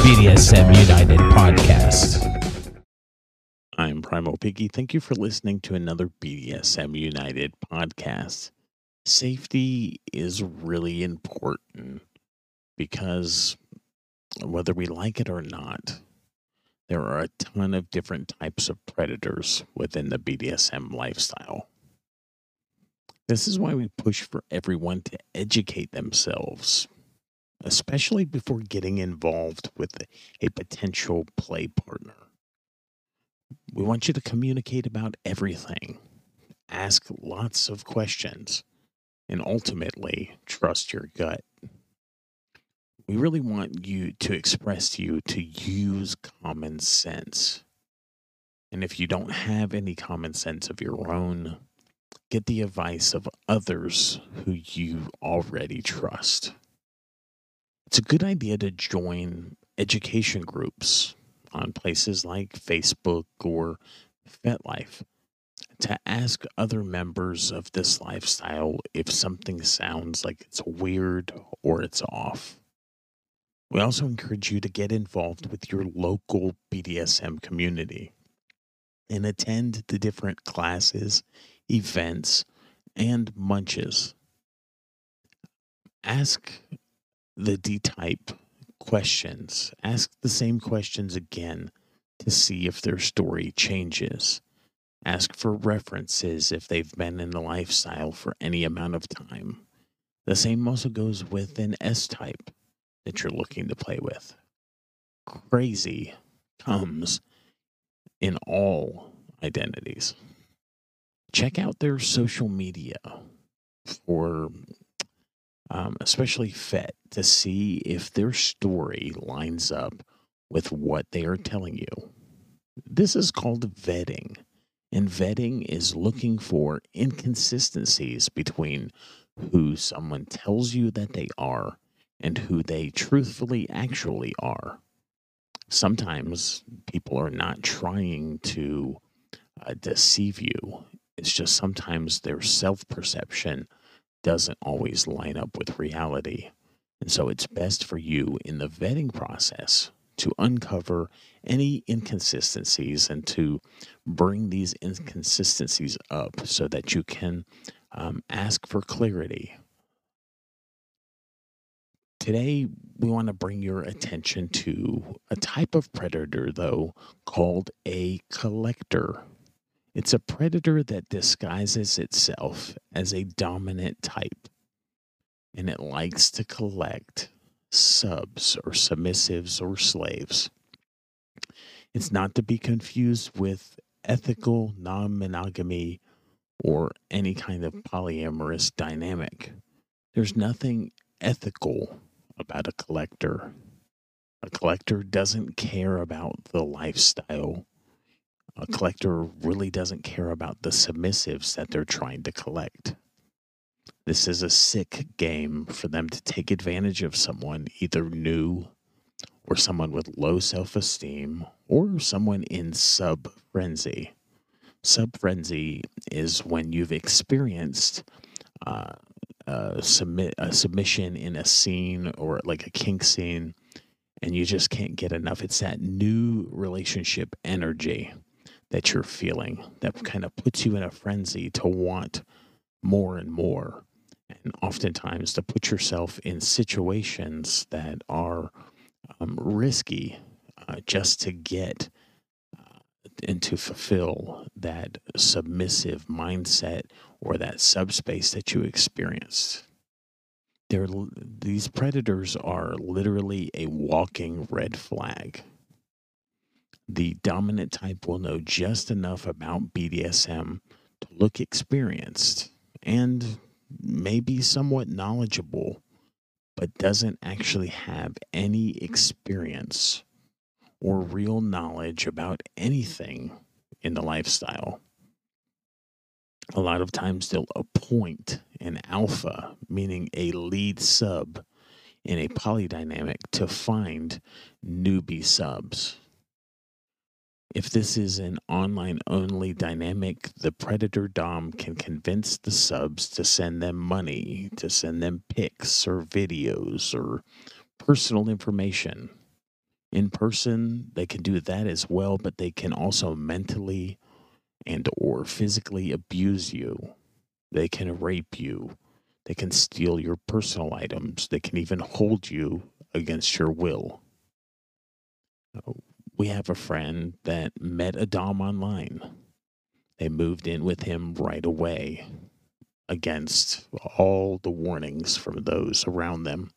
BDSM United podcast. I'm Primal Piggy. Thank you for listening to another BDSM United podcast. Safety is really important because whether we like it or not, there are a ton of different types of predators within the BDSM lifestyle. This is why we push for everyone to educate themselves especially before getting involved with a potential play partner. We want you to communicate about everything, ask lots of questions, and ultimately trust your gut. We really want you to express to you to use common sense. And if you don't have any common sense of your own, get the advice of others who you already trust it's a good idea to join education groups on places like Facebook or FetLife to ask other members of this lifestyle if something sounds like it's weird or it's off. We also encourage you to get involved with your local BDSM community and attend the different classes, events, and munches. Ask the D type questions. Ask the same questions again to see if their story changes. Ask for references if they've been in the lifestyle for any amount of time. The same also goes with an S type that you're looking to play with. Crazy comes in all identities. Check out their social media for um, especially FET, to see if their story lines up with what they are telling you. This is called vetting. And vetting is looking for inconsistencies between who someone tells you that they are and who they truthfully actually are. Sometimes people are not trying to uh, deceive you, it's just sometimes their self perception doesn't always line up with reality. And so it's best for you in the vetting process to uncover any inconsistencies and to bring these inconsistencies up so that you can um, ask for clarity. Today, we want to bring your attention to a type of predator, though, called a collector. It's a predator that disguises itself as a dominant type, and it likes to collect subs or submissives or slaves. It's not to be confused with ethical non monogamy or any kind of polyamorous dynamic. There's nothing ethical about a collector. A collector doesn't care about the lifestyle a collector really doesn't care about the submissives that they're trying to collect. This is a sick game for them to take advantage of someone either new or someone with low self esteem or someone in sub frenzy. Sub frenzy is when you've experienced uh, a, submit, a submission in a scene or like a kink scene and you just can't get enough. It's that new relationship energy that you're feeling that kind of puts you in a frenzy to want more and more. And oftentimes to put yourself in situations that are um, risky uh, just to get uh, and to fulfill that submissive mindset or that subspace that you experienced. They're, these predators are literally a walking red flag the dominant type will know just enough about BDSM to look experienced and maybe somewhat knowledgeable, but doesn't actually have any experience or real knowledge about anything in the lifestyle. A lot of times they'll appoint an alpha, meaning a lead sub in a polydynamic, to find newbie subs. If this is an online only dynamic, the Predator Dom can convince the subs to send them money, to send them pics or videos or personal information. In person, they can do that as well, but they can also mentally and or physically abuse you. They can rape you. They can steal your personal items. They can even hold you against your will. Oh. We have a friend that met a Dom online. They moved in with him right away against all the warnings from those around them.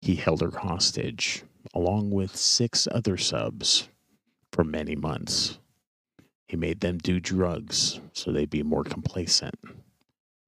He held her hostage along with six other subs for many months. He made them do drugs so they'd be more complacent.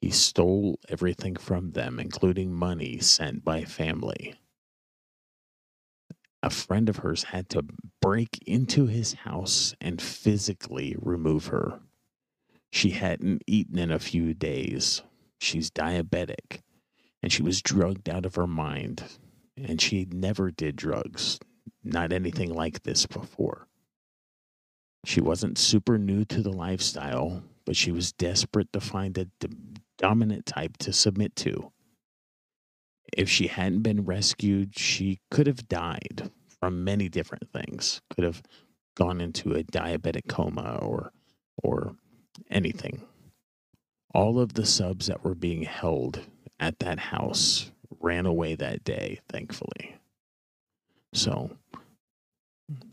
He stole everything from them, including money sent by family. A friend of hers had to break into his house and physically remove her. She hadn't eaten in a few days. She's diabetic and she was drugged out of her mind. And she never did drugs, not anything like this before. She wasn't super new to the lifestyle, but she was desperate to find a d- dominant type to submit to. If she hadn't been rescued, she could have died from many different things. Could have gone into a diabetic coma or or anything. All of the subs that were being held at that house ran away that day, thankfully. So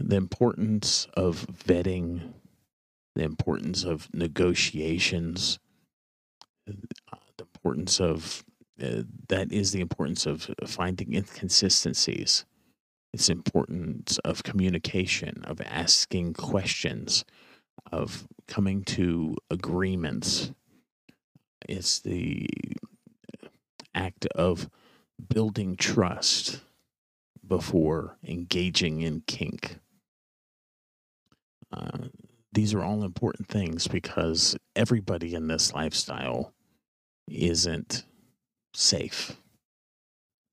the importance of vetting, the importance of negotiations, the importance of uh, that is the importance of finding inconsistencies. It's importance of communication, of asking questions, of coming to agreements. It's the act of building trust before engaging in kink. Uh, these are all important things because everybody in this lifestyle isn't safe.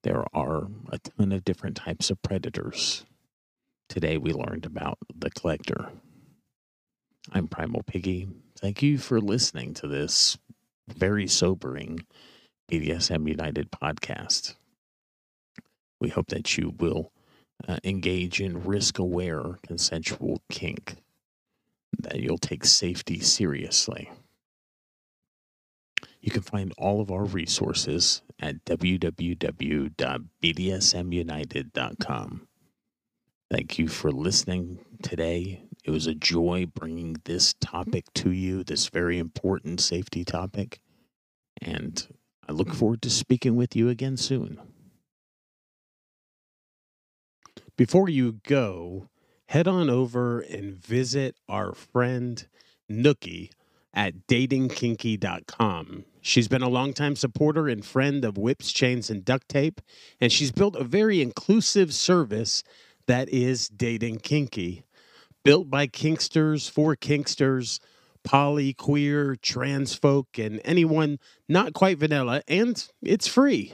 There are a ton of different types of predators. Today we learned about the collector. I'm Primal Piggy. Thank you for listening to this very sobering BDSM United podcast. We hope that you will uh, engage in risk aware consensual kink, that you'll take safety seriously. You can find all of our resources at www.bdsmunited.com. Thank you for listening today. It was a joy bringing this topic to you, this very important safety topic. And I look forward to speaking with you again soon. Before you go, head on over and visit our friend Nookie at datingkinky.com. She's been a longtime supporter and friend of whips, chains, and duct tape, and she's built a very inclusive service that is Dating Kinky. Built by Kinksters for Kinksters, poly, queer, trans folk, and anyone not quite vanilla, and it's free.